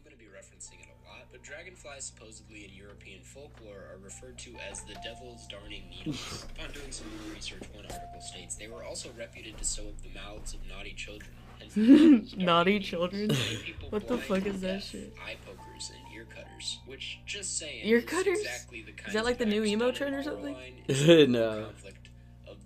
I'm going to be referencing it a lot, but dragonflies supposedly in European folklore are referred to as the devil's darning needles. Upon doing some more research, one article states they were also reputed to sew up the mouths of naughty children. hence the devil's darning Naughty children? What the fuck is that shit? Eye pokers and ear cutters, which just saying Ear is cutters? exactly the Is that like the new kinds emo trend or something? Coraline is the No. conflict of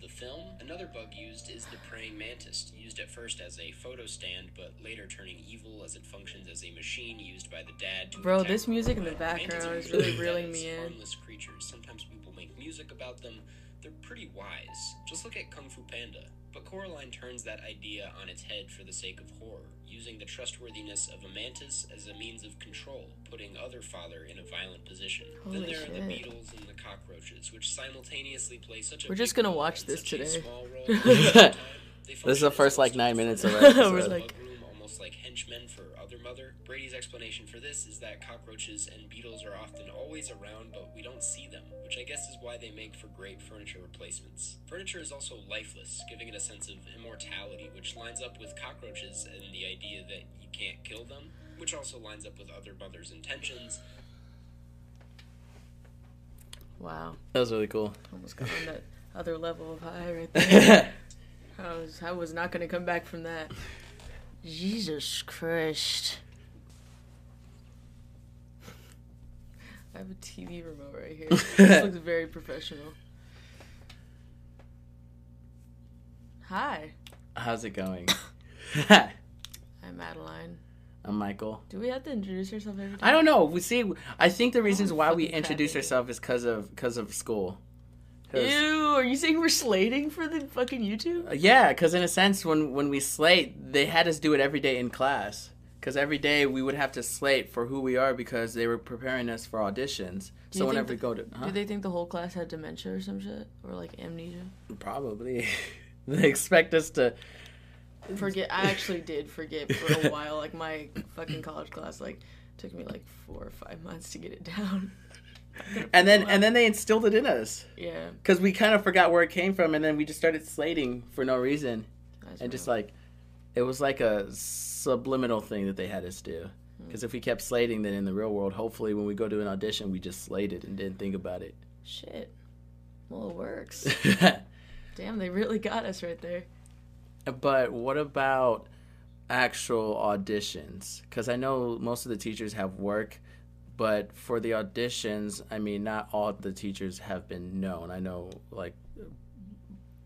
the film. Another bug used is the praying mantis, used at first as a photo stand, but later turning evil as it functions as a machine used by the dad to Bro, this music in the background is really reeling me in. Harmless creatures. Sometimes people make music about them. They're pretty wise. Just look at Kung Fu Panda. But Coraline turns that idea on its head for the sake of horror, using the trustworthiness of a mantis as a means of control, putting other father in a violent position. then Holy there are the beetles and the cockroaches, which simultaneously play such a We're just gonna watch this today. small role at the same time. This is the first, like, nine minutes of our bug episode. We're room, like- almost like henchmen for other mother. Brady's explanation for this is that cockroaches and beetles are often always around, but we don't see them, which I guess is why they make for great furniture replacements. Furniture is also lifeless, giving it a sense of immortality, which lines up with cockroaches and the idea that you can't kill them, which also lines up with other mothers' intentions. Wow. That was really cool. Almost got on that other level of high right there. I was I was not gonna come back from that. Jesus Christ. I have a TV remote right here. this looks very professional. Hi, How's it going? I'm Adeline. I'm Michael. Do we have to introduce ourselves every time? I don't know. We see. I think the oh, reasons Oh, why we fucking introduce ourselves is because of because of school. 'Cause- Ew, are you saying we're slating for the fucking YouTube? Yeah, because in a sense, when when we slate, they had us do it every day in class. Because every day we would have to slate for who we are because they were preparing us for auditions. Do So whenever think we go to, huh? Do they think the whole class had dementia or some shit? Or like amnesia? probably they expect us to. Forget. I actually did forget for a while. Like my fucking college class, like took me like four or five months to get it down. And then and then they instilled it in us Yeah. because we kind of forgot where it came from, and then we just started slating for no reason, that's and just like it was like a subliminal thing that they had us do. Hmm. Because if we kept slating, then in the real world, hopefully when we go to an audition, we just slated and didn't think about it. shit. Well, it works. Damn, they really got us right there. But what about actual auditions? Because I know most of the teachers have work, but for the auditions, I mean, not all the teachers have been known. I know, like,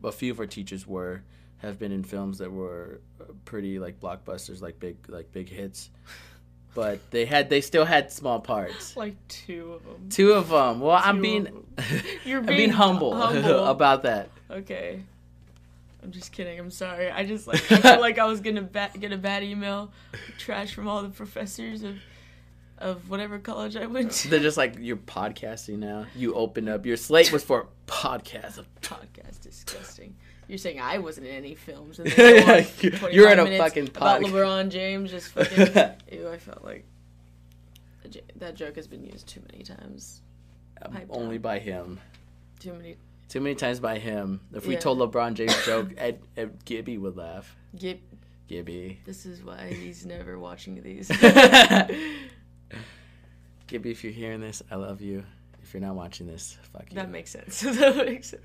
a few of our teachers were have been in films that were uh, pretty like blockbusters, like big like big hits. But they had they still had small parts. Like two of them. Two of them. Well, I'm being. You're I'm being being humble, humble. about that. Okay. I'm just kidding. I'm sorry. I just like I like I was gonna ba- get a bad email, trash from all the professors of of whatever college I went to. They're just like you're podcasting now. You open up your slate was for podcast. podcast disgusting. You're saying I wasn't in any films, and on You're 25 in a fucking about LeBron James. Just fucking. ew, I felt like that j- that joke has been used too many times. Um, Pipe Only down. by him. Too many. Too many times by him. If we Yeah. told LeBron James joke, Ed, Ed Gibby would laugh. Get. Gibby. This is why he's never watching these. Gibby, if you're hearing this, I love you. If you're not watching this, fuck you. That makes sense. that makes sense.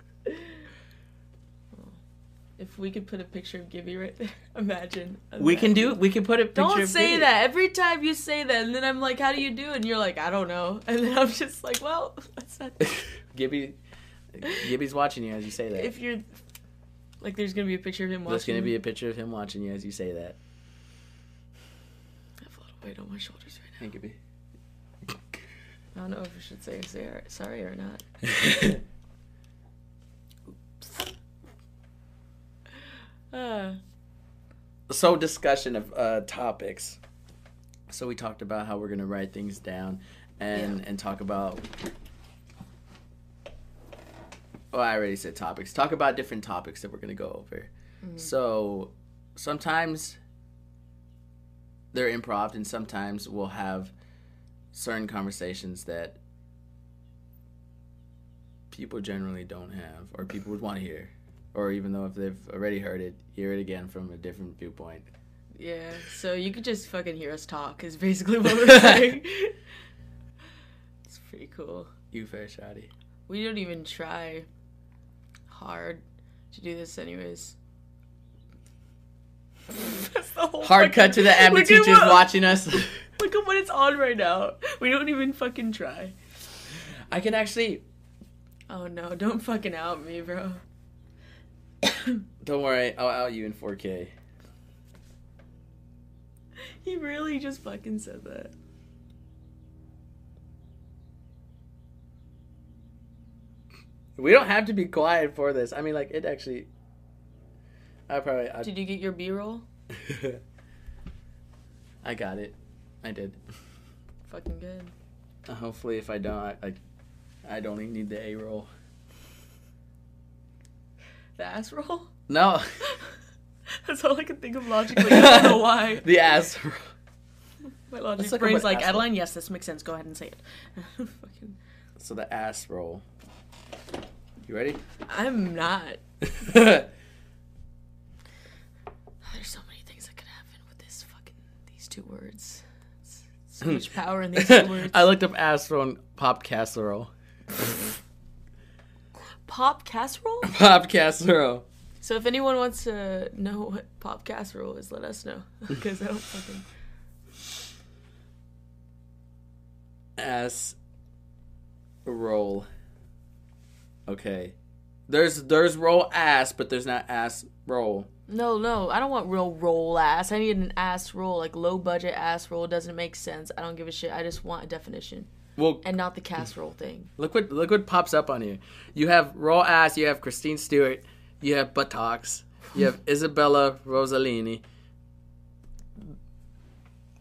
If we could put a picture of Gibby right there, imagine. we can imagine. do. We can put a picture. Don't say that. Every time you say that, and then I'm like, "How do you do?" And you're like, "I don't know." And then I'm just like, "Well, that's not." Gibby, Gibby's watching you as you say that. if you're like, there's gonna be a picture of him watching. There's gonna be a picture of him watching you as you say that. I have a lot of weight on my shoulders right Hey, Gibby. I don't know if I should say- sorry or not. Uh, so discussion of uh, topics. So we talked about how we're gonna write things down, and Yeah. and talk about. Oh, I already said topics. Talk about different topics that we're gonna go over. Mm-hmm. So sometimes they're improv, and sometimes we'll have certain conversations that people generally don't have, or people would want to hear, or even though if they've already heard it, hear it again from a different viewpoint. Yeah, so you could just fucking hear us talk. Is basically what we're saying. it's pretty cool. You fair shoddy. We don't even try hard to do this, anyways. That's the whole Hard fucking- cut to the at teachers what- watching us. Look at what it's on right now. We don't even fucking try. I can actually. Oh no, don't fucking out me, bro. Don't worry, I'll out you in 4K. He really just fucking said that. We don't have to be quiet for this. I mean, like it actually. I probably. I, Did you get your B roll? I got it. I did. Fucking good. Uh, hopefully, if I don't, I, I, I'd only need the A roll. The ass roll? No, That's all I can think of logically. I don't know why. the ass. roll. My logic Let's brain's like, Adeline, yes, this makes sense. Go ahead and say it. Fucking- So the ass roll. You ready? I'm not. There's so many things that could happen with this fucking these two words. It's- So much power in these two words. I looked up ass roll and pop casserole. Pop casserole? Pop casserole. So if anyone wants to know what pop casserole is, let us know. Because I don't fucking. Ass roll. Okay. There's there's roll ass, but there's not ass roll. No, no, I don't want real roll ass. I need an ass roll, like low budget ass roll. Doesn't make sense. I don't give a shit. I just want a definition Well, and not the casserole thing. look what look what pops up on you. You have roll ass. You have Kristen Stewart. You have buttocks. You have Isabella Rossellini.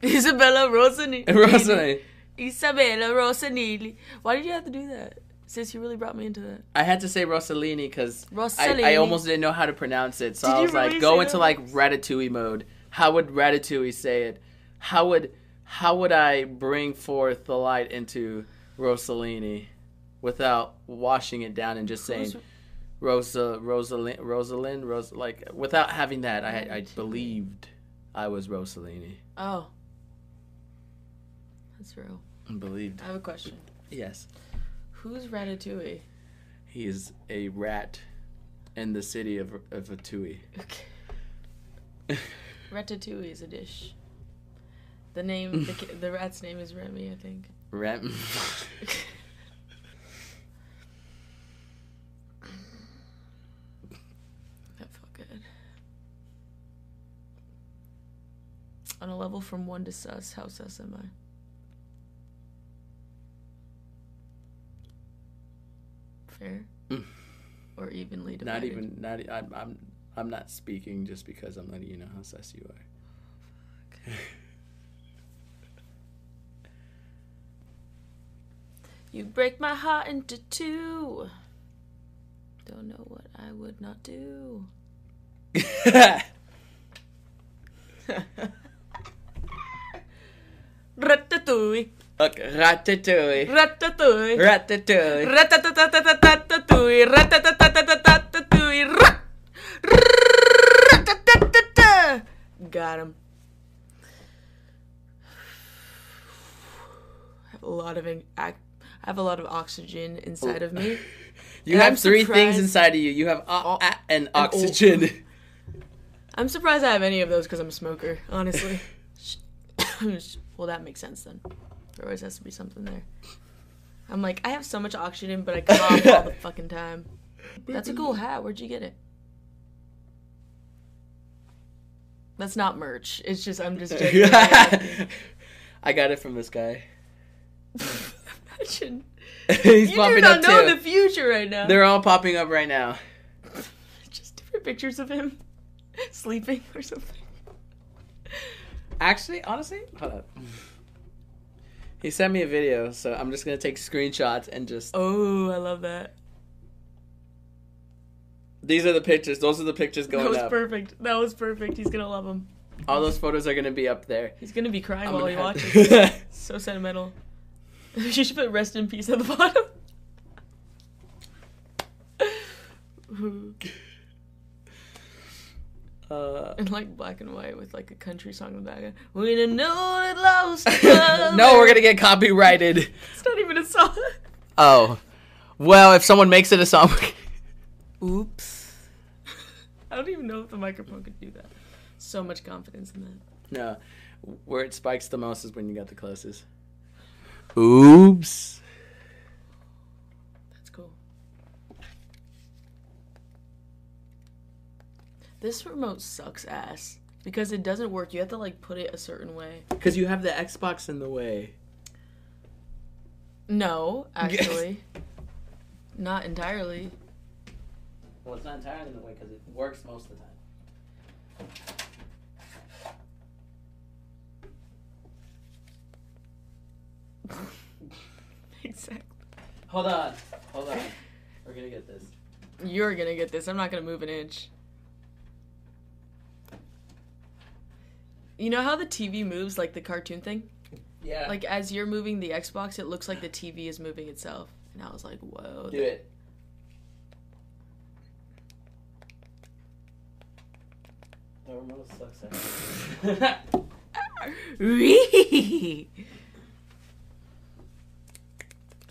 Isabella Rossini. Rossellini. Isabella Rossini. Why did you have to do that? Since you really brought me into that. I had to say Rossellini because I, I almost didn't know how to pronounce it. So Did I was like, really go into that? like Ratatouille mode. How would Ratatouille say it? How would how would I bring forth the light into Rossellini without washing it down and just saying Rosa Rosalind Rosalind Ros like without having that I I believed I was Rossellini. Oh. That's real. I believed. I have a question. Yes. Who's Ratatouille? He is a rat in the city of of Atui. Okay. Ratatouille is a dish. The name, the, the rat's name is Remy, I think. Rat That felt good. On a level from one to sus, how sus am I? Fair? Mm. Or evenly divided? Not even not. I'm I'm I'm not speaking just because I'm letting you know how sus you are. You break my heart into two. Don't know what I would not do. Ratatouille. okay, ratatouille, Ratatouille. ratatouille. Ratatatatatatatouille. Ratatatatatatatouille. Rat. Ratatatata. Got him. I have a lot of in- ac- I have a lot of oxygen inside of me. Oh. You And have I'm three things inside of you. You have o- Oh, a- and o- oxygen. I'm surprised I have any of those because I'm a smoker, honestly. well, that makes sense then. There always has to be something there. I'm like, I have so much oxygen, but I cough all the fucking time. That's a cool hat. Where'd you get it? That's not merch. It's just I'm just. I got it from this guy. Imagine. He's You do not up know too. the future right now. They're all popping up right now. just different pictures of him sleeping or something. Actually, honestly, hold up. He sent me a video, so I'm just gonna take screenshots and just. Oh, I love that. These are the pictures. Those are the pictures That going was up. perfect. That was perfect. He's gonna love them. All those photos are gonna be up there. He's gonna be crying I'm while he have- watches. so sentimental. you should put rest in peace at the bottom. Uh, in like black and white with like a country song in the background. We didn't know it lost. no, we're gonna get copyrighted. It's not even a song. Oh, well, if someone makes it a song, Oops. I don't even know if the microphone could do that. So much confidence in that. no, where it spikes the most is when you got the closest. Oops. That's cool. This remote sucks ass because it doesn't work. You have to like put it a certain way. Because you have the Xbox in the way. No, actually. Not entirely. Well, it's not entirely in the way because it works most of the time. Exactly. Hold on. Hold on. We're gonna get this. You're gonna get this. I'm not gonna move an inch. You know how the TV moves like the cartoon thing? Yeah. Like as you're moving the Xbox, it looks like the TV is moving itself. And I was like, whoa. do it. The remote sucks.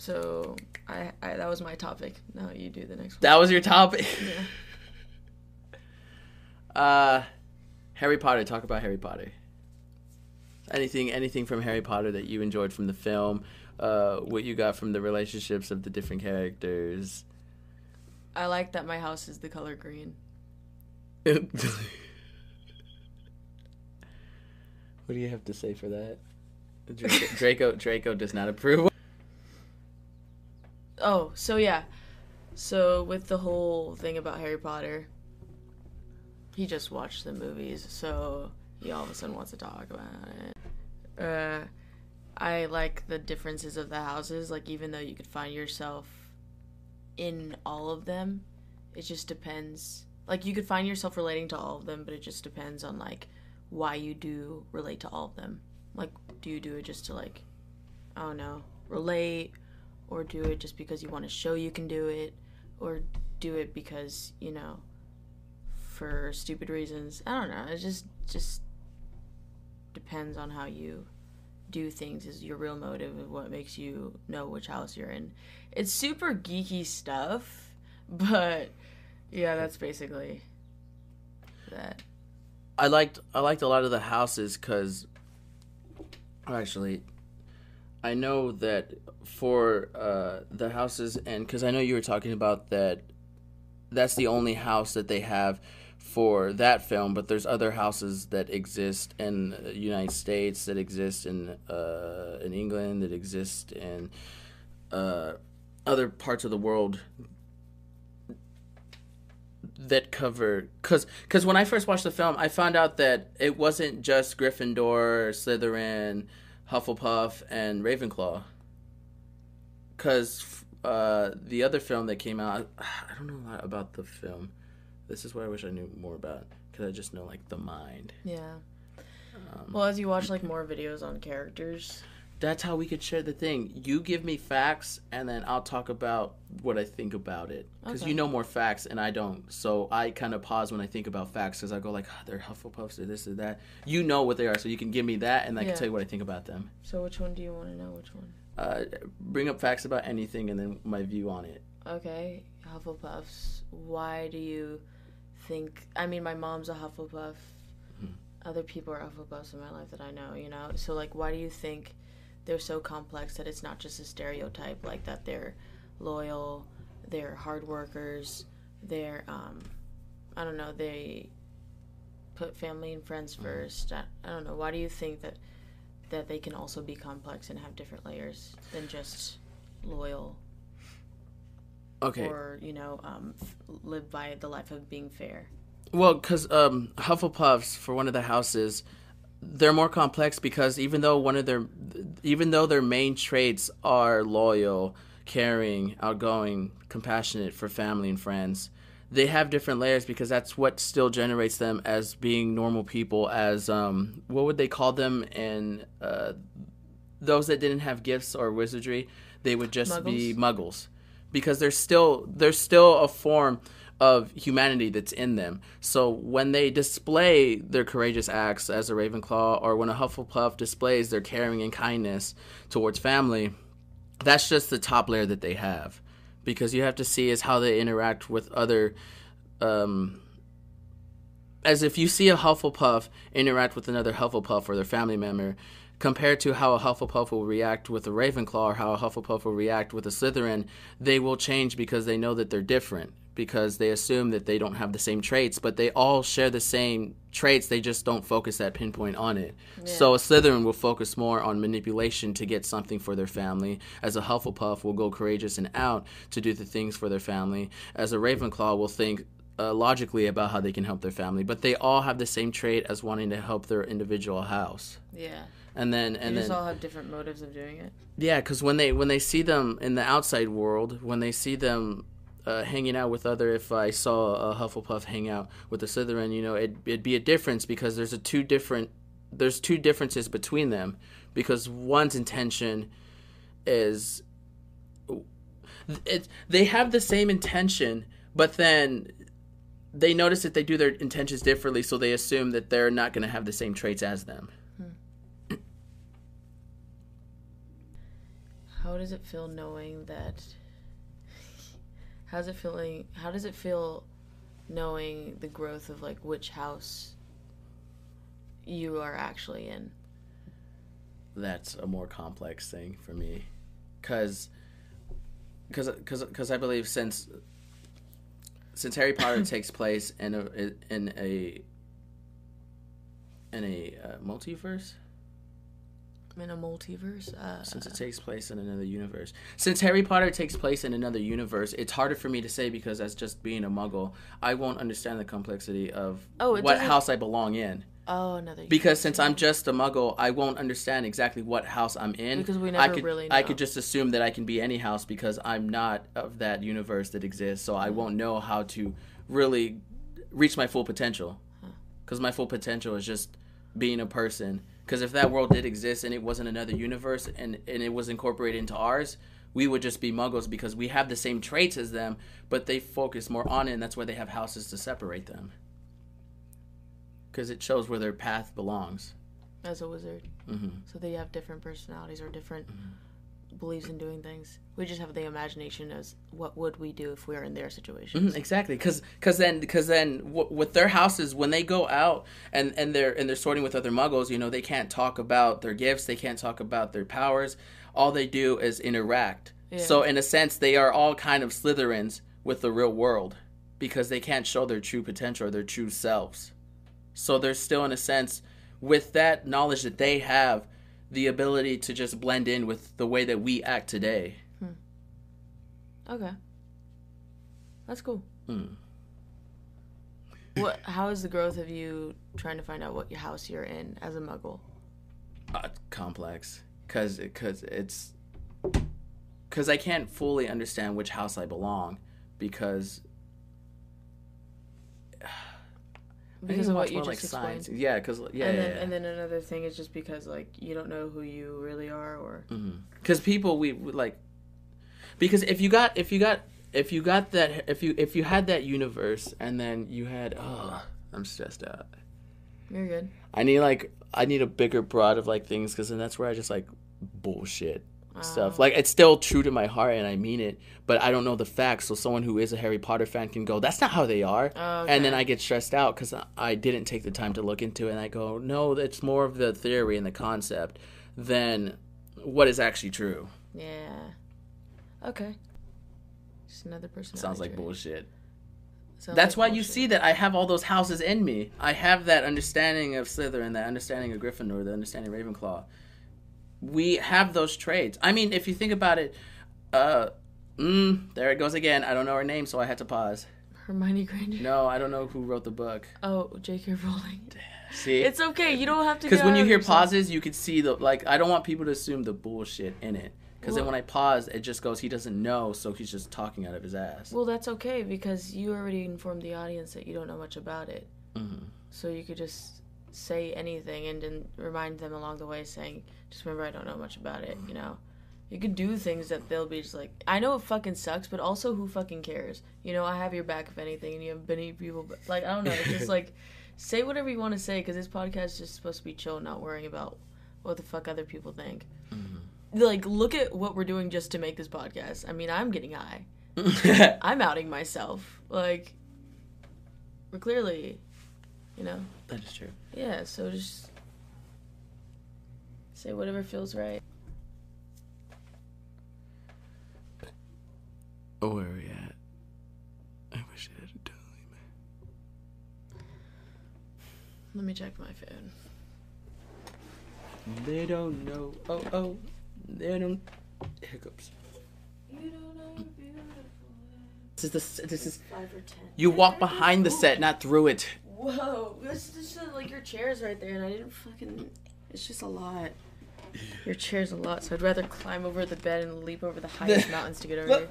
so I, I that was my topic. Now you do the next one. that was your topic. Yeah. Uh, Harry Potter. Talk about Harry Potter. Anything, anything from Harry Potter that you enjoyed from the film? Uh, what you got from the relationships of the different characters? I like that my house is the color green. what do you have to say for that? Draco, Draco, Draco does not approve. Oh, so yeah. So with the whole thing about Harry Potter, he just watched the movies, so he all of a sudden wants to talk about it. Uh, I like the differences of the houses. Like even though you could find yourself in all of them, it just depends. Like you could find yourself relating to all of them, but it just depends on like why you do relate to all of them. Like, do you do it just to like, I don't know, relate, or do it just because you want to show you can do it, or do it because you know, for stupid reasons. I don't know. It just just depends on how you do things. Is your real motive of what makes you know which house you're in. It's super geeky stuff, but yeah, that's basically that. I liked I liked a lot of the houses because actually I know that for uh, the houses and because I know you were talking about that that's the only house that they have for that film but there's other houses that exist in the United States that exist in uh, in England that exist in uh, other parts of the world that cover because because when I first watched the film, I found out that it wasn't just Gryffindor, Slytherin, Hufflepuff, and Ravenclaw. Because uh, the other film that came out, I don't know a lot about the film. This is what I wish I knew more about because I just know like the mind. Yeah. Um, Well, as you watch like more videos on characters, that's how we could share the thing. You give me facts, and then I'll talk about what I think about it. Because Okay. you know more facts, and I don't. So I kind of pause when I think about facts, because I go like, oh, they're Hufflepuffs, or this or that. You know what they are, so you can give me that, and I Yeah. can tell you what I think about them. so which one do you want to know? Which one? Uh, bring up facts about anything, and then my view on it. Okay, Hufflepuffs. Why do you think? I mean, my mom's a Hufflepuff. Mhm. Other people are Hufflepuffs in my life that I know. You know, so like, why do you think they're so complex that it's not just a stereotype like that? They're loyal. They're hard workers. They're um, I don't know. They put family and friends first. I, I don't know. Why do you think that that they can also be complex and have different layers than just loyal Okay. or you know um, f- live by the life of being fair Well, because um, Hufflepuffs for one of the houses, they're more complex because even though one of their, even though their main traits are loyal, caring, outgoing, compassionate for family and friends, they have different layers because that's what still generates them as being normal people. As um, what would they call them? And uh, those that didn't have gifts or wizardry, they would just be muggles because there's still there's still a form of humanity that's in them. So when they display their courageous acts as a Ravenclaw, or when a Hufflepuff displays their caring and kindness towards family, that's just the top layer that they have. Because you have to see is how they interact with other. Um, as if you see a Hufflepuff interact with another Hufflepuff or their family member, compared to how a Hufflepuff will react with a Ravenclaw or how a Hufflepuff will react with a Slytherin, they will change because they know that they're different because they assume that they don't have the same traits, but they all share the same traits. They just don't focus that pinpoint on it. Yeah. So a Slytherin will focus more on manipulation to get something for their family, as a Hufflepuff will go courageous and out to do the things for their family, as a Ravenclaw will think uh, logically about how they can help their family, but they all have the same trait as wanting to help their individual house. Yeah. And then and they just then, all have different motives of doing it. Yeah, because when they when they see them in the outside world, when they see them uh, hanging out with other if I saw a Hufflepuff hang out with a Slytherin, you know, it, it'd be a difference because there's a two different there's two differences between them because one's intention is it, they have the same intention, but then they notice that they do their intentions differently, so they assume that they're not going to have the same traits as them. Hmm. How does it feel knowing that How's it feeling? How does it feel knowing the growth of like which house you are actually in? That's a more complex thing for me, cause, cause, cause, cause I believe since since Harry Potter takes place in a in a in a uh, multiverse in a multiverse. Uh, Since it takes place in another universe. Since Harry Potter takes place in another universe, it's harder for me to say because as just being a Muggle, I won't understand the complexity of oh, what doesn't... house I belong in. Oh, another. Because since I'm just a Muggle, I won't understand exactly what house I'm in. Because we never I could, really. Know. I could just assume that I can be any house because I'm not of that universe that exists. So I mm-hmm. won't know how to really reach my full potential. Because my full potential is just being a person because if that world did exist and it wasn't another universe and, and it was incorporated into ours, we would just be muggles because we have the same traits as them, but they focus more on it, and that's why they have houses to separate them. Because it shows where their path belongs. As a wizard. Mm-hmm. So they have different personalities or different mm-hmm believes in doing things. We just have the imagination as what would we do if we were in their situation. Mm-hmm, exactly, because because then because then w- with their houses when they go out and and they're and they're sorting with other Muggles, you know, they can't talk about their gifts, they can't talk about their powers. All they do is interact. Yeah. So in a sense, they are all kind of Slytherins with the real world because they can't show their true potential or their true selves. So they're still in a sense with that knowledge that they have the ability to just blend in with the way that we act today. Hmm. Okay. That's cool. Hmm. What? How is the growth of you trying to find out what house you're in as a Muggle? Uh, complex, cause cause it's because I can't fully understand which house I belong because because of what you just like explained. Science. Yeah, because yeah, and then, yeah, and then another thing is just because like you don't know who you really are, or because mm-hmm. people we, we like because if you got if you got if you got that if you if you had that universe and then you had oh I'm stressed out. You're good. I need like I need a bigger broad of like things because then that's where I just like bullshit stuff. Ah. Like it's still true to my heart and I mean it, but I don't know the facts. So someone who is a Harry Potter fan can go, "That's not how they are," oh, okay. and then I get stressed out because I didn't take the time to look into it. And I go, "No, it's more of the theory and the concept than what is actually true." Yeah. Okay. Just another person. Sounds like bullshit. Sounds That's like why bullshit. you see that I have all those houses in me. I have that understanding of Slytherin, that understanding of Gryffindor, the understanding of Ravenclaw we have those trades. I mean, if you think about it, uh, mm, there it goes again. I don't know her name, so I had to pause. Hermione Granger. No, I don't know who wrote the book. Oh, J.K. Rowling. Damn. See, it's okay. You don't have to. Because when you hear pauses, you can see the like. I don't want people to assume the bullshit in it. Because well, then when I pause, it just goes. He doesn't know, so he's just talking out of his ass. Well, that's okay because you already informed the audience that you don't know much about it. Mm-hmm. So you could just say anything and then remind them along the way, saying, "Just remember, I don't know much about it," you know. You could do things that they'll be just like, I know it fucking sucks, but also who fucking cares? You know, I have your back if anything, and you have many people. But like, I don't know. It's just like, say whatever you want to say because this podcast is just supposed to be chill, not worrying about what the fuck other people think. Mm-hmm. Like, look at what we're doing just to make this podcast. I mean, I'm getting high. I'm outing myself. Like, we're clearly, you know, that is true. yeah. So just say whatever feels right. Oh, where are we at? I wish I had a time. Let me check my phone. They don't know. Oh, oh. They don't. Hiccups. This is the. This is. Five or ten. You walk behind the set, not through it. Whoa, this is just, like your chair's right there, and I didn't fucking. It's just a lot. Your chair's a lot, so I'd rather climb over the bed and leap over the highest mountains to get over here.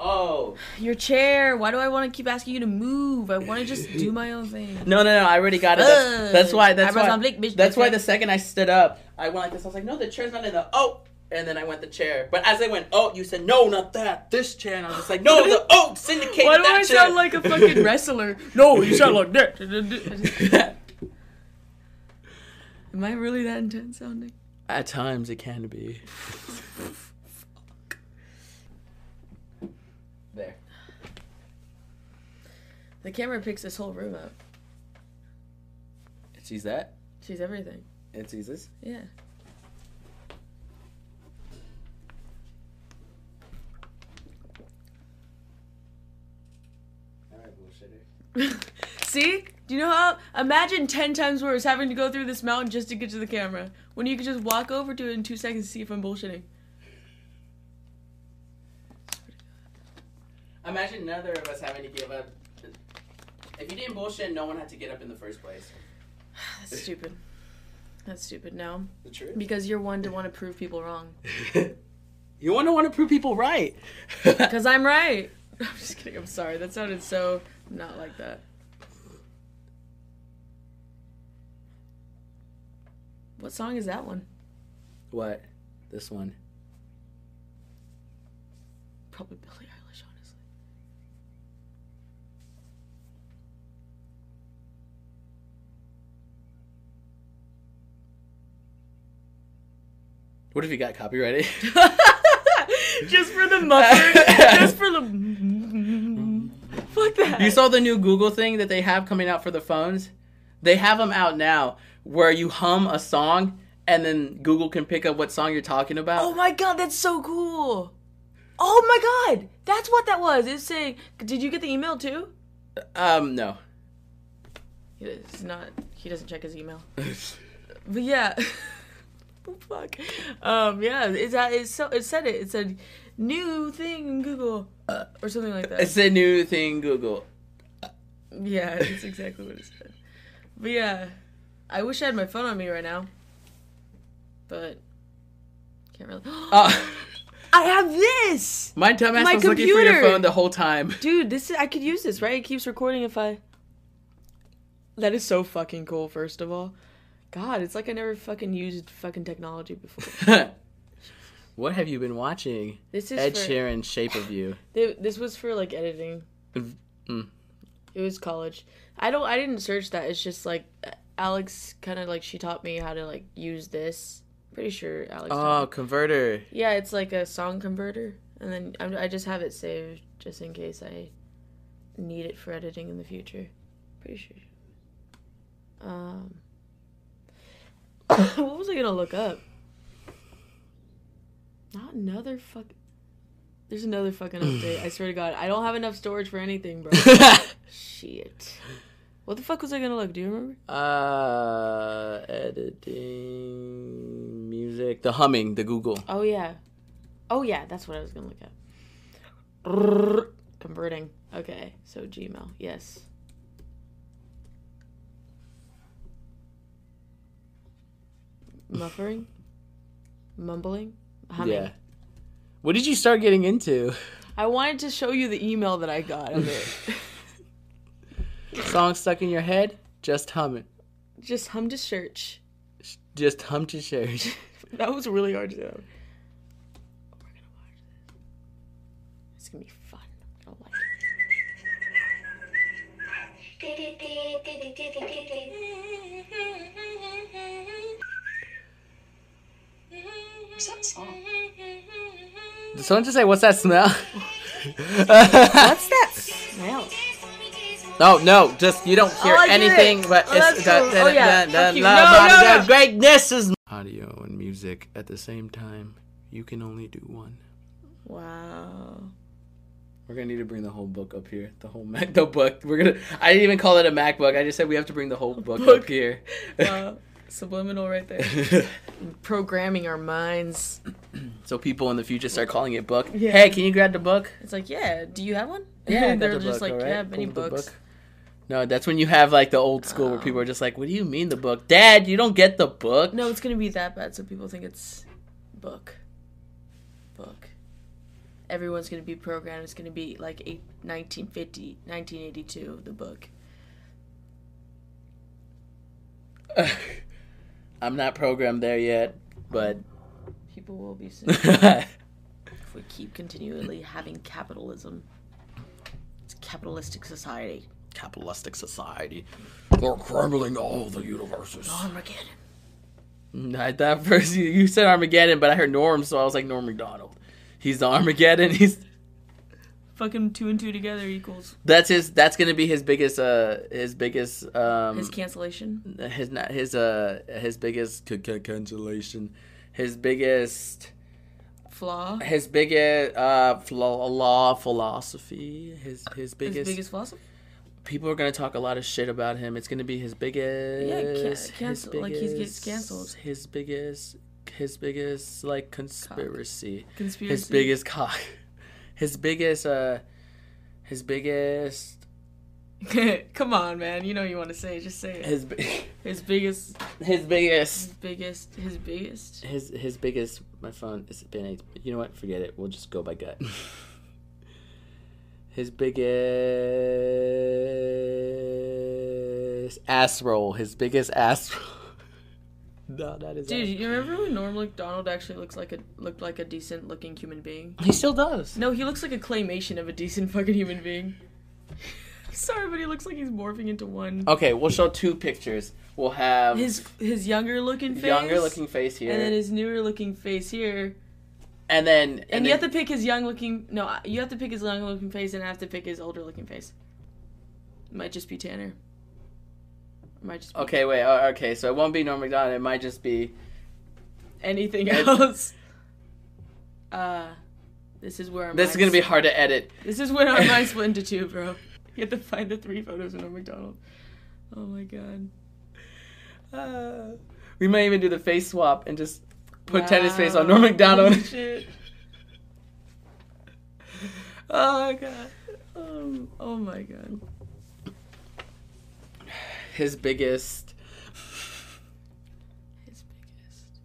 Oh. Your chair. Why do I want to keep asking you to move? I want to just do my own thing. No, no, no! I already got it. That's, that's why. That's Eyebrows why. bitch, that's why okay. the second I stood up, I went like this. I was like, "No, the chair's not in the oh," and then I went the chair. But as I went, "Oh," you said, "No, not that. This chair." And I was just like, "No, the oh, syndicate. Why do that I chair." sound like a fucking wrestler? No, you sound like that. Am I really that intense sounding? At times, it can be. there. The camera picks this whole room up. It sees that. Sees everything. It sees this. Yeah. See? Do you know how? Imagine 10 times worse having to go through this mountain just to get to the camera. When you could just walk over to it in two seconds to see if I'm bullshitting. Imagine neither of us having to give up. If you didn't bullshit, no one had to get up in the first place. That's stupid. That's stupid. No. The truth. Because you're one to want to prove people wrong. you want to want to prove people right. Because I'm right. I'm just kidding. I'm sorry. That sounded so not like that. What song is that one? what? This one. Probably Billie Eilish, honestly. What if you got copyrighted? just for the muffler. just for the. Fuck that. you saw the new Google thing that they have coming out for the phones? They have them out now where you hum a song and then Google can pick up what song you're talking about. Oh my god, that's so cool. Oh my god, that's what that was. It's saying, did you get the email too? Um, no. It's not. He doesn't check his email. But yeah. oh, fuck. Um. Yeah. It's it's so it said it. It said new thing in Google uh, or something like that. It's a new thing, Google. Yeah, it's exactly what it said. But yeah, I wish I had my phone on me right now. But can't really. Uh, I have this, my dumbass My was looking for your computer. phone the whole time. dude. This is, I could use this, right? It keeps recording if I. That is so fucking cool. First of all, God, it's like I never fucking used fucking technology before. what have you been watching? This is Ed for, Sheeran, Shape of You. This was for like editing. Mm. It was college. I don't. I didn't search that. It's just like Alex kind of like she taught me how to like use this. Pretty sure Alex. Oh, converter. Yeah, it's like a song converter, and then I'm, I just have it saved just in case I need it for editing in the future. Pretty sure. Um, what was I gonna look up? Not another fuck. There's another fucking update. I swear to God, I don't have enough storage for anything, bro. Shit. What the fuck was I gonna look? Do you remember? uh, editing music. The humming, the Google. Oh yeah. Oh yeah, that's what I was gonna look at. Converting. Okay, so Gmail. Yes. Muffering? Mumbling? humming. Yeah. What did you start getting into? I wanted to show you the email that I got of it. Song stuck in your head? Just hum it. Just hum to church. Just hum to church. that was really hard to do. Oh, gonna. It's gonna be fun. I'm gonna like it. What's that song? Did someone just say, "What's that smell"? it. What's that smell? No, no, just you don't hear Oh, anything, it. but Oh, it's that's cool. Oh, yeah. Fuck No, no, no. greatness is audio and music at the same time. You can only do one. Wow. We're gonna need to bring the whole book up here. The whole Mac, the book. We're gonna. I didn't even call it a MacBook. I just said we have to bring the whole book, book. up here. Wow. Subliminal right there. Programming our minds. so people in the future start calling it book. Yeah. Hey, can you grab the book? It's like, yeah, do you have one? Yeah, I they're the just book, like, alright. yeah, many the books. book. No, that's when you have like the old school where people are just like, "What do you mean the book, Dad? You don't get the book." No, it's gonna be that bad, so people think it's book. Book. Everyone's gonna be programmed. It's gonna be like eight, 1950, 1982, the book. I'm not programmed there yet, but People will be soon if we keep continually having capitalism. It's a capitalistic society. capitalistic society. They're crumbling all the universes. Armageddon. Not that first. You, you said Armageddon, but I heard Norm, so I was like Norm Macdonald. He's the Armageddon. He's Fucking two and two together equals that's his. That's gonna be his biggest. Uh, his biggest. Um, his cancellation. his not his. Uh, his biggest c- c- cancellation. His biggest. Flaw. His biggest. Uh, flaw, law philosophy. His his biggest. His biggest. biggest philosophy. People are gonna talk a lot of shit about him. It's gonna be his biggest. his cancel- like, he gets canceled. His biggest. His biggest like conspiracy. Conspiracy. his biggest cock his biggest uh his biggest Come on, man. You know you want to say it. Just say it. his bi- His biggest, his biggest his biggest, his biggest. his his biggest my phone is been you know what forget it we'll just go by gut his biggest ass roll his biggest ass roll no that is Dude, you remember when Norm Macdonald actually looks like a looked like a decent looking human being? he still does No, he looks like a claymation of a decent fucking human being. Sorry, but he looks like he's morphing into one. okay we'll show two pictures we'll have His his younger looking face, younger looking face here and then his newer looking face here. and then And, and you then- have to pick his young looking. No, you have to pick his young looking face, and I have to pick his older looking face. Might just be Tanner. Might just be Okay, wait. uh, Okay, so it won't be Norm Macdonald. It might just be. anything else. Uh, this is where our This is gonna be hard to edit. This is when our minds split into two, bro. You have to find the three photos of Norm Macdonald. Oh my god. Uh, we might even do the face swap and just put Tennis face on Wow. Norm Macdonald. Holy shit. oh my god. Oh, oh my god. His biggest. His biggest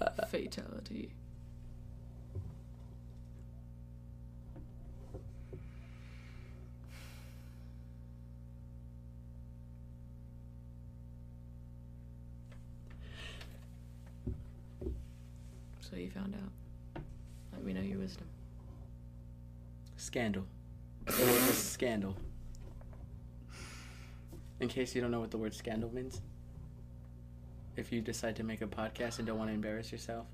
Uh, fatality. So you found out. Let me know your wisdom. scandal. The word was scandal. In case you don't know what the word scandal means, if you decide to make a podcast and don't want to embarrass yourself,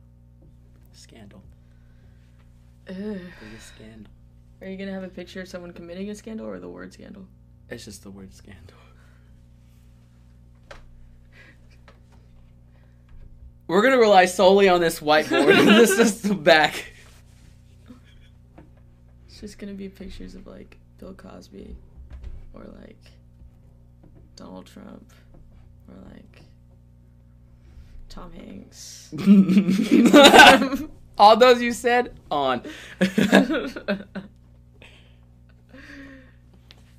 scandal. Ugh. Biggest scandal. Are you gonna have a picture of someone committing a scandal or the word scandal? It's just the word scandal. We're gonna rely solely on this whiteboard this is the back. It's just gonna be pictures of like Bill Cosby, or like Donald Trump, or like Tom Hanks. All those you said on.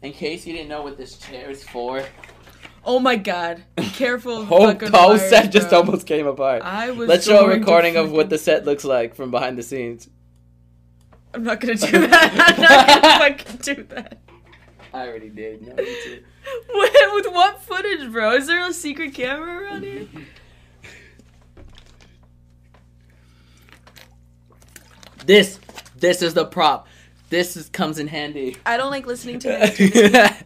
In case you didn't know what this chair is for, oh my god! Be careful. whole whole set just almost came apart. I was. Let's show a recording of what the set looks like from behind the scenes. I'm not gonna do that. I'm not gonna fucking do that. I already did. No, you too. What, with what footage, bro? Is there a secret camera around here? This This is the prop. This is, comes in handy. I don't like listening to negativity.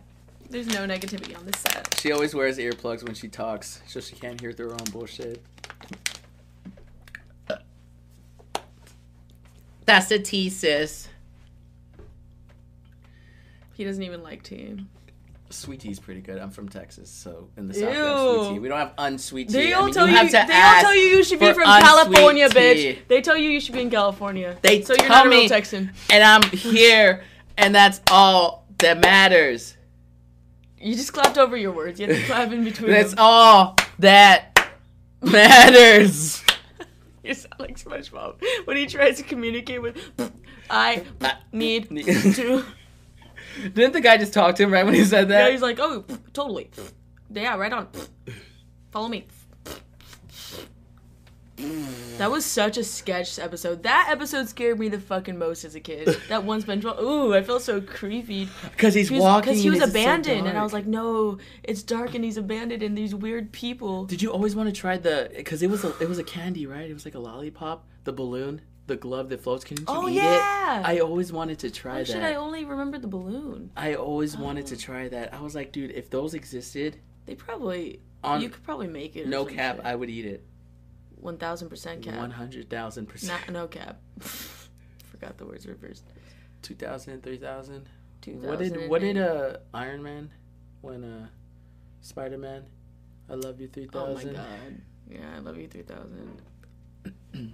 There's no negativity on this set. she always wears earplugs when she talks, so she can't hear through her own bullshit. That's the tea, sis. He doesn't even like tea. Sweet tea's pretty good. I'm from Texas, so in the. South we have sweet tea. We don't have unsweet tea. They I all mean, tell you. you they all tell you you should be from California, tea. bitch. They tell you you should be in California. They so you're tell not a real me- Texan. and I'm here, and that's all that matters. You just clapped over your words. You had to clap in between. That's them. all that matters. You sound like SpongeBob when he tries to communicate with. I Need- to. Didn't the guy just talk to him right when he said that? Yeah, he's like, oh, totally. Yeah, right on. Follow me. That was such a sketch episode. That episode scared me the fucking most as a kid. That one SpongeBob. Ooh, I felt so creepy. Because he's walking. Because he was and it's so abandoned, and I was like, no, it's dark and he's abandoned, and these weird people. Did you always want to try the? Because it was a, it was a candy, right? It was like a lollipop, the balloon, the glove that floats. Can you Oh, eat yeah! it? I always wanted to try Why that. should I only remember the balloon? I always wanted Oh. to try that. I was like, dude, if those existed, They probably. on you could probably make it. no cap, shit. I would eat it. 1000% cap. One hundred thousand percent. Not, no cap. Forgot the words reversed. Two thousand, three thousand. 2000. What did what did uh Iron Man when uh Spider Man? I love you three Oh my god. Yeah, I love you 3000.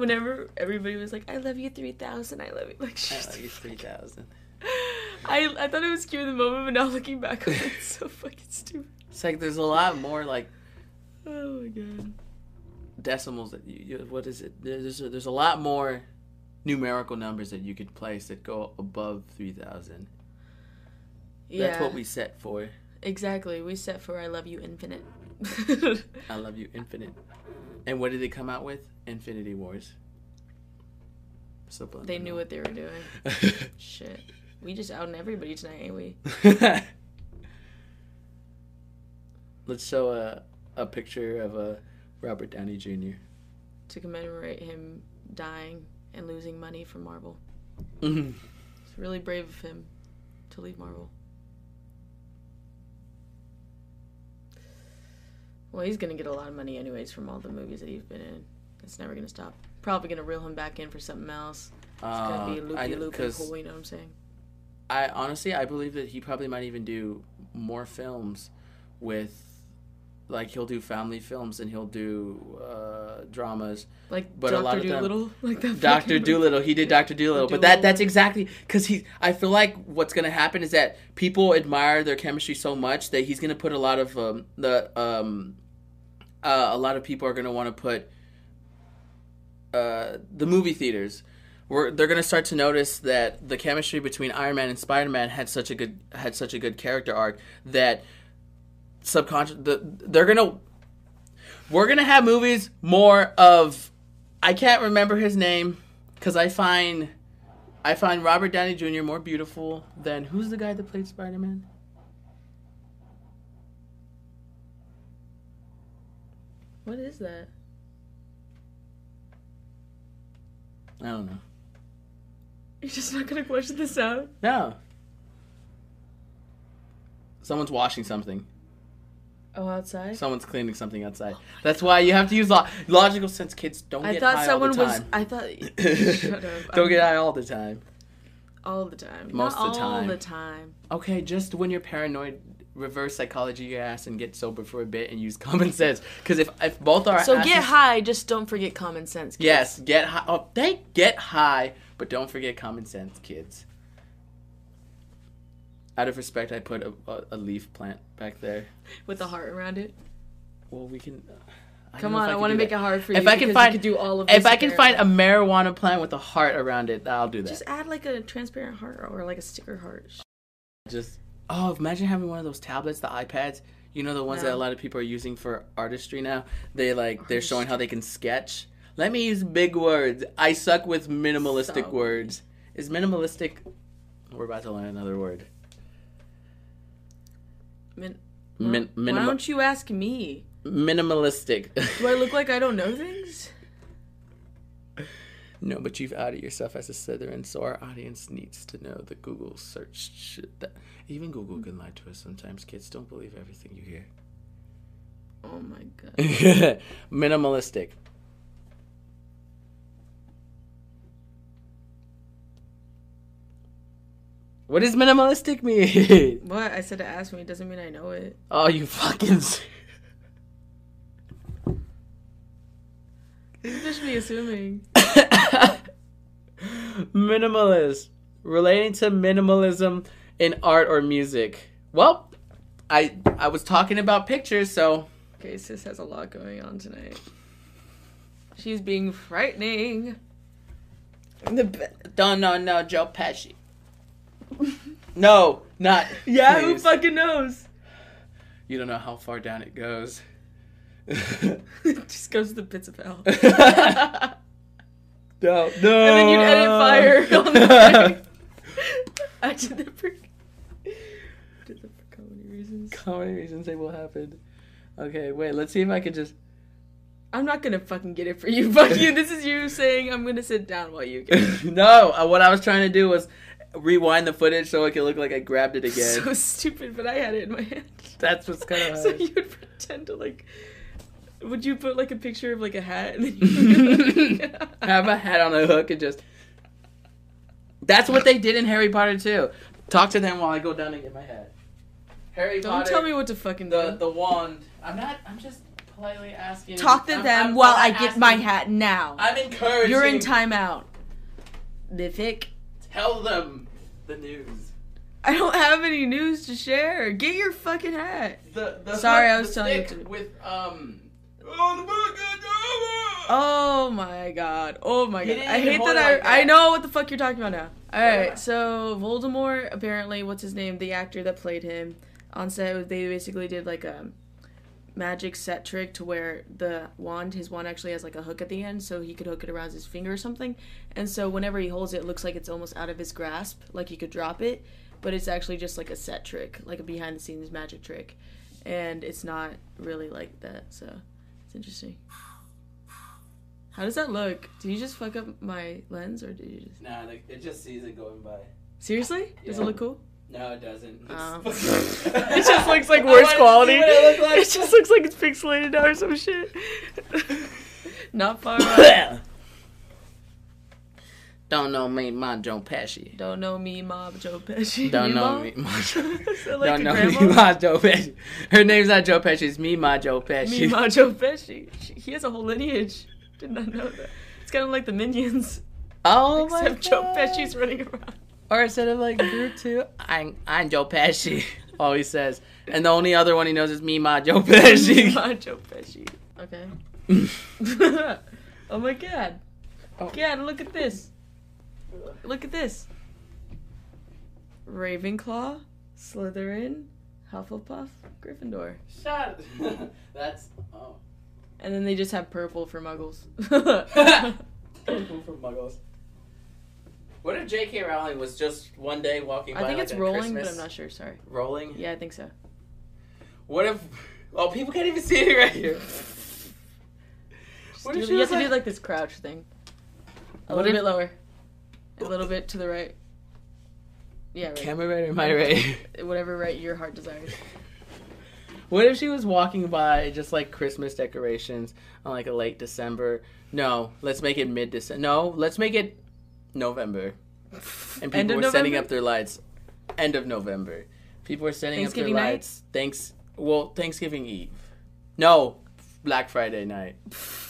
Whenever everybody was like, I love you 3000, I love you. Like, I love you three thousand. I, I thought it was cute in the moment, but now looking back on it, it's so fucking stupid. It's like there's a lot more like Oh my god. decimals that you, you what is it? There's a, there's a lot more numerical numbers that you could place that go above three thousand. Yeah. That's what we set for. Exactly. We set for I love you infinite. I love you infinite. And what did they come out with? Infinity Wars. So they knew what they were doing. Shit. We just outed everybody tonight, ain't we? Let's show a a picture of a Robert Downey Jr. To commemorate him dying and losing money from Marvel. Mhm. It's really brave of him to leave Marvel. Well, he's gonna get a lot of money anyways from all the movies that he's been in. It's never gonna stop. Probably gonna reel him back in for something else. It's gonna be Uh, loopy loopy 'cause cool, you know what I'm saying? I honestly I believe that he probably might even do more films with like he'll do family films and he'll do uh, dramas. Like But a lot Doctor of Dolittle, like that. Doctor. Dolittle, he did Doctor Dolittle, but that that's exactly because he. I feel like what's gonna happen is that people admire their chemistry so much that he's gonna put a lot of um, the um, uh, a lot of people are gonna want to put uh, the movie theaters. We're, they're gonna start to notice that the chemistry between Iron Man and Spider Man had such a good had such a good character arc that subconscious the, they're gonna we're gonna have movies more of I can't remember his name because I find I find Robert Downey Jr. more beautiful than who's the guy that played Spider Man? What is that? I don't know. You're just not gonna question this out? No. Someone's washing something. Oh, outside. Someone's cleaning something outside. That's why you have to use lo- logical sense. Kids don't I get thought high someone all the was. time. I thought. Shut up. don't I'm- get high all the time. all the time. Most Not of the All the time. Okay, just when you're paranoid, reverse psychology your ass and get sober for a bit and use common sense. Because if if both are So asses, get high. Just don't forget common sense. kids. Yes, get high. Oh, they get high, but don't forget common sense, kids. Out of respect, I put a, a, leaf plant back there. With a heart around it. Well, we can. uh, I Come on, I, can want to make that. it hard for you. If I can find- do all of If I can find a marijuana plant with a heart around it, I'll do that. just add like a transparent heart or like a sticker heart. Just oh, imagine having one of those tablets, the iPads. You know the ones that a lot of people are using for artistry now. They like they're showing how they can sketch. Let me use big words. I suck with minimalistic So- words. Is minimalistic? We're about to learn another word. Min- Min, Why don't you ask me? minimalistic. Do I look like I don't know things? No, but you've outed yourself as a Slytherin, so our audience needs to know the Google search shit. That even Google can lie to us sometimes. Kids don't believe everything you hear. Oh my god. Minimalistic. What does minimalistic mean? What? I said to ask me It doesn't mean I know it. oh, you fucking. You just be assuming. Minimalist. Relating to minimalism in art or music. Well, I I was talking about pictures, so Okay, sis has a lot going on tonight. She's being frightening. The be- don't know no Joe Pesci. No, not yeah, who please. fucking knows? You don't know how far down it goes. It just goes to the pits of hell. no, no. And then you'd edit fire on the. I did that for did that for comedy reasons. Comedy reasons they will happen. Okay, wait. Let's see if I can just. I'm not gonna fucking get it for you. Fuck you. This is you saying I'm gonna sit down while you get it. no, uh, what I was trying to do was rewind the footage so it could look like I grabbed it again. So stupid, but I had it in my hand. That's what's kind of. So you would pretend to like. Would you put like a picture of like a hat and then you have a hat on a hook and just. That's what they did in Harry Potter too. Talk to them while I go down and get my hat. Harry Don't Potter. tell me what to fucking the do. the wand. I'm not. I'm just politely asking. Talk to I'm- them I'm- while I get my hat now. I'm encouraging. You're in timeout. Mythic. Tell them the news. I don't have any news to share. Get your fucking hat. The, the Sorry, hook- I was the telling you to- with um. On the book of Java! Oh my god. Oh my god. I hate that I like that. I know what the fuck you're talking about now. Alright, Yeah. so Voldemort apparently what's his name? The actor that played him on set they basically did like a magic set trick to where the wand his wand actually has like a hook at the end so he could hook it around his finger or something. And so whenever he holds it, it looks like it's almost out of his grasp, like he could drop it, but it's actually just like a set trick, like a behind the scenes magic trick. And it's not really like that, so it's interesting. How does that look? Did you just fuck up my lens, or did you just Nah, like, it just sees it going by. seriously? Does it look cool? No, it doesn't. Oh. It just looks like worse wanted see quality. what it looked like. It just looks like it's pixelated now or some shit. Not far off. Don't know me, my Joe Pesci. Don't know me, Mob Joe Pesci. Don't know Mom? me, my Is that like Don't know grandma? me, my Joe Pesci. Her name's not Joe Pesci. It's me, my Joe Pesci. Me, Ma Joe Pesci. She- He has a whole lineage. Did not know that. It's kind of like the Minions, oh my except Joe God. Pesci's running around. Or instead of like Groot too, I'm I'm Joe Pesci. All he says, and the only other one he knows is me, my Joe Pesci. Ma Joe Pesci. Okay. oh my god. Oh. God, look at this. Look at this. Ravenclaw, Slytherin, Hufflepuff, Gryffindor. Shut. That's oh. And then they just have purple for muggles. Purple for muggles. What if J.K. Rowling was just one day walking by? I think like it's rolling, Christmas- but I'm not sure. Sorry. Rolling. Yeah, I think so. What if? Oh, people can't even see it right here. What Do- if she you have to like- do like this crouch thing. A little if- bit lower. A little bit to the right. Yeah, right. Camera right or my right? Whatever right your heart desires. What if she was walking by just like Christmas decorations on like a late December? No, let's make it mid December. No, let's make it November. And people were setting up their lights. End of November. People were setting up their night? lights. Thanks. Well, Thanksgiving Eve. No, Black Friday night.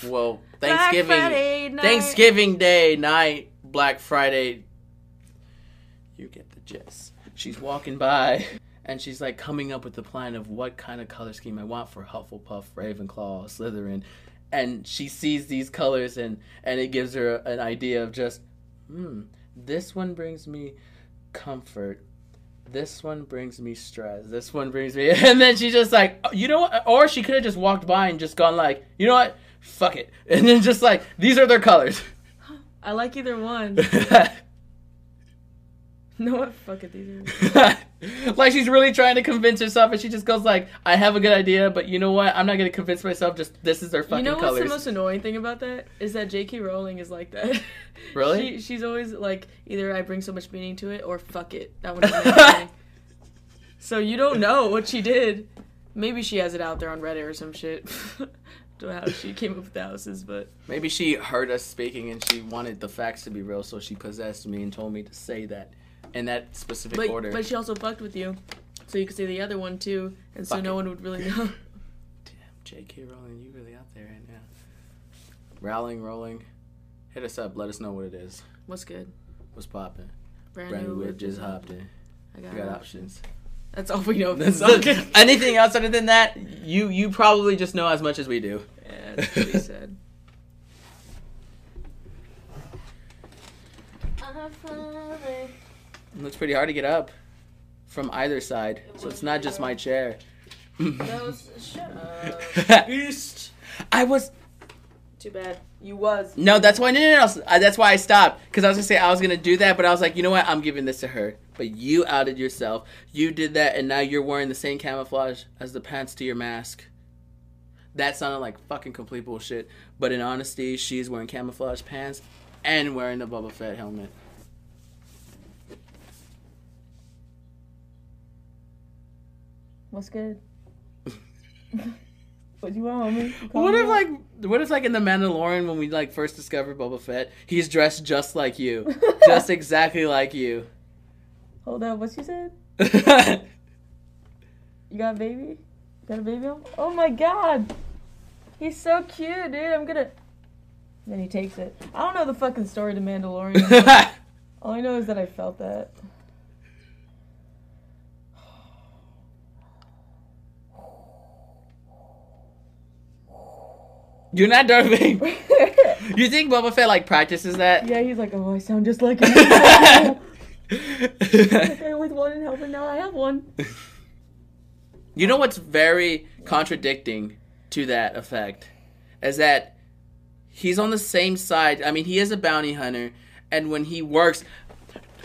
Well, Thanksgiving. Night. Thanksgiving Day night. Black Friday. You get the gist. She's walking by. And she's like coming up with the plan of what kind of color scheme I want for Hufflepuff, Ravenclaw, Slytherin, and she sees these colors and and it gives her an idea of just, hmm, this one brings me comfort, this one brings me stress, this one brings me, and then she's just like, oh, you know what? Or she could have just walked by and just gone like, you know what? Fuck it, and then just like these are their colors. I like either one. No, what? Fuck it. These are. like she's really trying to convince herself, and she just goes like, "I have a good idea, but you know what? I'm not gonna convince myself. Just this is their fucking You know what's colors." the most annoying thing about that is that J.K. Rowling is like that. Really? She, she's always like either I bring so much meaning to it or fuck it. That one. Is my thing. so you don't know what she did. Maybe she has it out there on Reddit or some shit. don't know how she came up with the houses, but Maybe she heard us speaking and she wanted the facts to be real, so she possessed me and told me to say that in that specific but, order. but she also fucked with you, so you could say the other one too, and so no it. one would really know. Damn, J.K. Rowling, you really out there right now. Rowling, rolling. Hit us up. Let us know what it is. What's good? What's popping? Brand, Brand new whip whip just hopped in. I got, got options. options. That's all we know. That's this it. song. Anything else other than that, you you probably just know as much as we do. yeah, that's what he said. It looks pretty hard to get up from either side, so it's not just my chair. shut up. Beast. I was Too bad. You was. no. That's why no no no. no. That's why I stopped because I was gonna say I was gonna do that, but I was like, you know what? I'm giving this to her. But you outed yourself. You did that, and now you're wearing the same camouflage as the pants to your mask. That sounded like fucking complete bullshit. But in honesty, she's wearing camouflage pants and wearing the Boba Fett helmet. What's good? what do you want, homie? What if like what if like in the Mandalorian when we like first discovered Boba Fett, he's dressed just like you, just exactly like you. Hold up, what you said? You got a baby? You got a baby on? Oh my god! He's so cute, dude. I'm gonna. Then he takes it. I don't know the fucking story to Mandalorian. All I know is that I felt that. You're not Darth Vader. You think Boba Fett like practices that? yeah, he's like, oh, I sound just like him. I always wanted help, and now I have one. You know what's very contradicting to that effect is that he's on the same side. I mean, he is a bounty hunter, and when he works.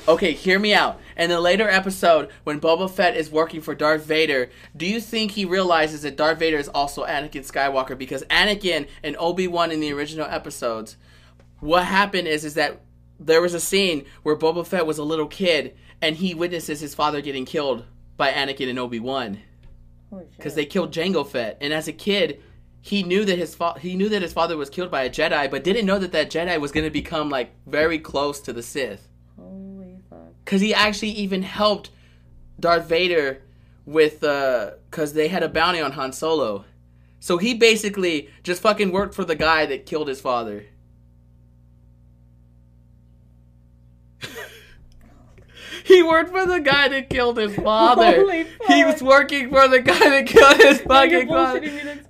Okay, hear me out. In the later episode, when Boba Fett is working for Darth Vader, do you think he realizes that Darth Vader is also Anakin Skywalker? Because Anakin and Obi Wan in the original episodes, what happened is is that there was a scene where Boba Fett was a little kid and he witnesses his father getting killed by Anakin and Obi Wan because they killed Jango Fett. And as a kid, he knew that his fa- he knew that his father was killed by a Jedi, but didn't know that that Jedi was going to become like very close to the Sith. Because he actually even helped Darth Vader with uh, because they had a bounty on Han Solo. So he basically just fucking worked for the guy that killed his father. he worked for the guy that killed his father. He was working for the guy that killed his fucking father.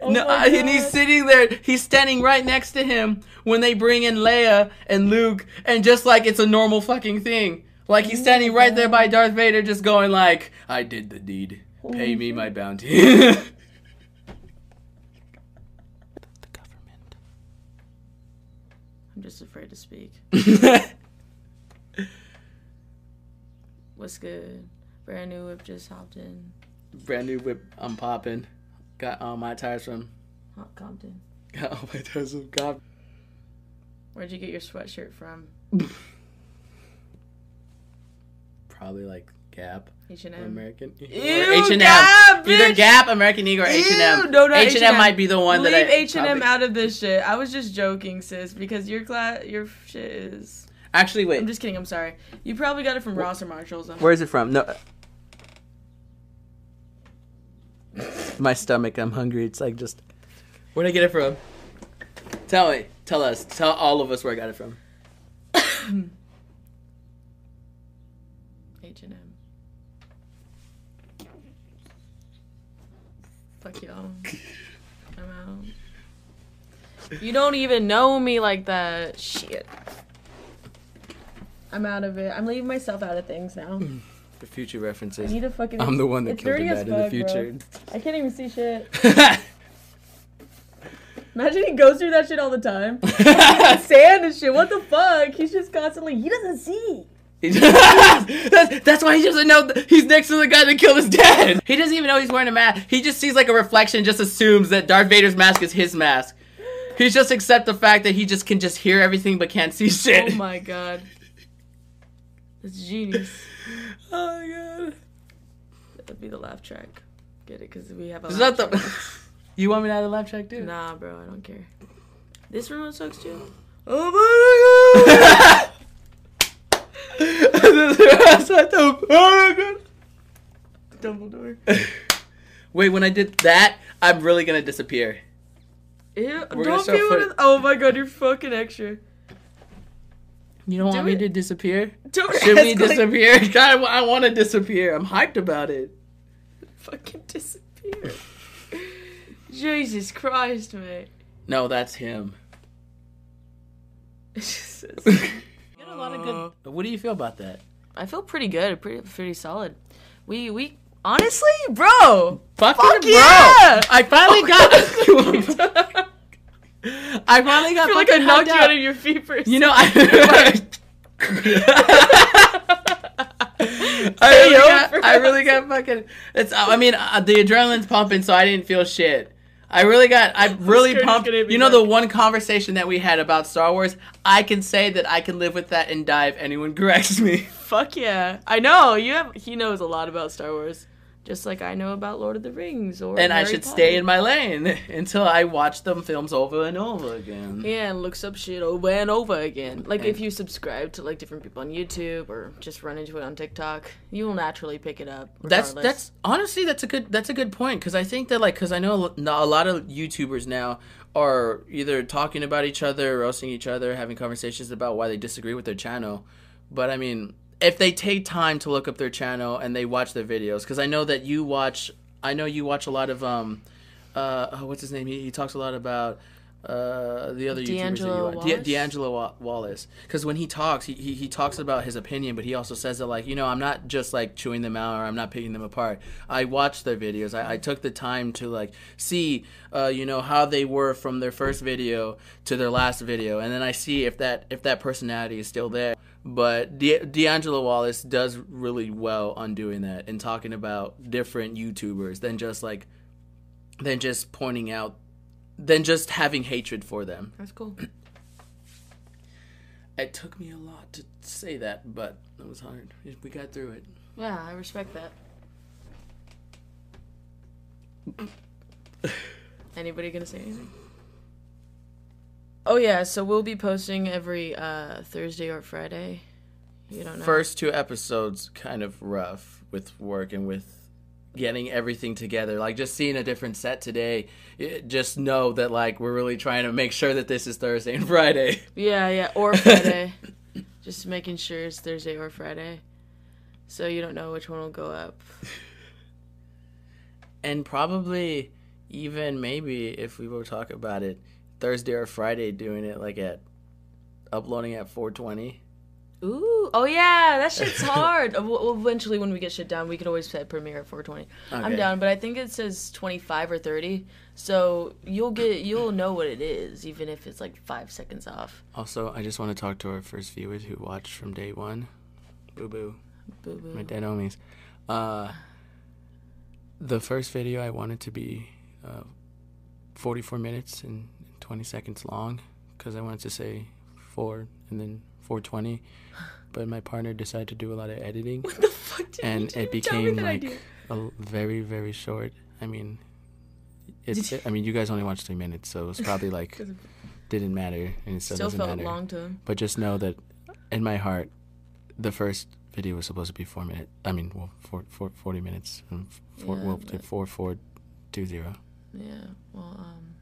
oh no, and he's sitting there. He's standing right next to him when they bring in Leia and Luke, and just like it's a normal fucking thing. Like he's standing right there by Darth Vader, just going like, "I did the deed. Pay me my mm-hmm. bounty." the government. I'm just afraid to speak. What's good? Brand new whip just hopped in. Brand new whip. I'm popping. Got all my tires from. Hot Compton. Got all my tires from God. Where'd you get your sweatshirt from? Probably like Gap. H and M, American. Ew, H&M. Gap, Either! Gap, American Eagle, or H and M. Ew, no, not H and M might be the one Leave that I H and M out of this shit. I was just joking, sis, because your class, your shit is. Actually, wait. I'm just kidding. I'm sorry. You probably got it from Ross or Marshalls. I'm- Where is it from? No. My stomach. I'm hungry. It's like just. Where'd I get it from? Tell me. Tell us. Tell all of us where I got it from. Fuck y'all. I'm out. You don't even know me like that. Shit. I'm out of it. I'm leaving myself out of things now. The future references. I need to fucking. I'm the one that it's killed as dad in the fuck, bro. future. I can't even see shit. Imagine he goes through that shit all the time. Sand and shit. What the fuck? He's just constantly. He doesn't see. He that's, that's why he doesn't know th- he's next to the guy that killed his dad. He doesn't even know he's wearing a mask. He just sees like a reflection, just assumes that Darth Vader's mask is his mask. He just accept the fact that he just can just hear everything but can't see shit. Oh my god. That's genius. Oh my god. That'd be the laugh track. Get it? Because we have a Is laugh that the? track. you want me to add a laugh track too? Nah, bro, I don't care. This remote sucks too. Oh my god! Dumbledore. Wait, when I did that, I'm really gonna disappear. Ew, gonna don't be one of- Oh my god, you're fucking extra. You don't Do want me it. to disappear? Don't Should we ask, like, disappear? God, I want to disappear. I'm hyped about it. fucking disappear. Jesus Christ, mate. No, that's him. It just says- a lot of good. What do you feel about that? I feel pretty good, pretty pretty solid. We we honestly, bro. Fuck, Fuck bro! yeah! I finally got. I finally got. I feel like I knocked you out. out of your feet for You know. I, I really got, I really got fucking. It's. I mean, uh, the adrenaline's pumping, so I didn't feel shit. I really got. I'm really pumped. gonna hit me You know the one conversation that we had about Star Wars. I can say that I can live with that and die if anyone corrects me. Fuck yeah. I know. You have he knows a lot about Star Wars. Just like I know about Lord of the Rings or And I should Potter. stay in my lane until I watch them films over and over again. Yeah, and looks up shit over and over again. Like And- if you subscribe to like different people on YouTube or just run into it on TikTok, you will naturally pick it up. That's regardless. that's honestly that's a good that's a good point because I think that like because I know a a lot of YouTubers now are either talking about each other, roasting each other, having conversations about why they disagree with their channel. But I mean, if they take time to look up their channel and they watch their videos, because I know that you watch, I know you watch a lot of um, uh, what's his name? He, he talks a lot about. Uh, the other YouTubers that you D'Angelo. Wallace? D'Angelo Wa- Wallace. Because when he talks, he, he, he talks about his opinion, but he also says that, like, you know, I'm not just, like, chewing them out or I'm not picking them apart. I watch their videos. I, I took the time to, like, see, uh, you know, how they were from their first video to their last video. And then I see if that, if that personality is still there. But D'Angelo Wallace does really well on doing that and talking about different YouTubers than just, like, than just pointing out, than just having hatred for them. That's cool. It took me a lot to say that, but it was hard. We got through it. Yeah, I respect that. Anybody gonna say anything? Oh yeah, so we'll be posting every uh, Thursday or Friday. You don't know. First two episodes kind of rough with work and with getting everything together. Like just seeing a different set today, it, just know that like we're really trying to make sure that this is Thursday and Friday. Yeah, yeah, or Friday. Just making sure it's Thursday or Friday. So you don't know which one will go up. And probably even maybe if we were to talk about it, Thursday or Friday doing it like at uploading at 420. Ooh, oh yeah, that shit's hard. Uh, eventually, when we get shit down, we could always set premiere at 420. I'm down, but I think it says 25 or 30, so you'll get you'll know what it is, even if it's like five seconds off. Also, I just want to talk to our first viewers who watched from day one. Boo boo. Boo boo. my dead homies. Uh, the first video I wanted to be uh, 44 minutes and 20 seconds long because I wanted to say four and then 420, but my partner decided to do a lot of editing What the fuck did and you do? it became like a very very short. I mean, it's. I mean, you guys only watched three minutes, so it was probably like didn't matter and it still, still doesn't felt matter. long to him. But just know that in my heart, the first video was supposed to be four minutes. I mean, well, four, four, 40 minutes. And four, Yeah, well, four, four, two, zero. Yeah. Well, um.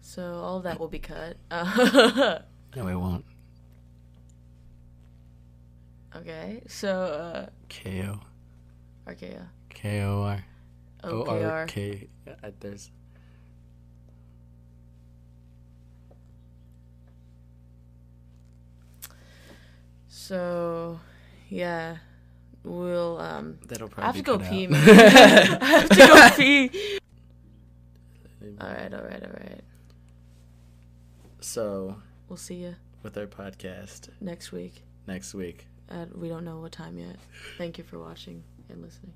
So all of that will be cut. No, it won't. Okay. So uh, K O Archaea. K O R O R OKR. K. uh, There's. So, yeah, we'll um. That'll I have to go pee, I have to go pee. All right, all right, all right. So, We'll see you with our podcast next week. next week, we don't know what time yet. Thank you for watching and listening.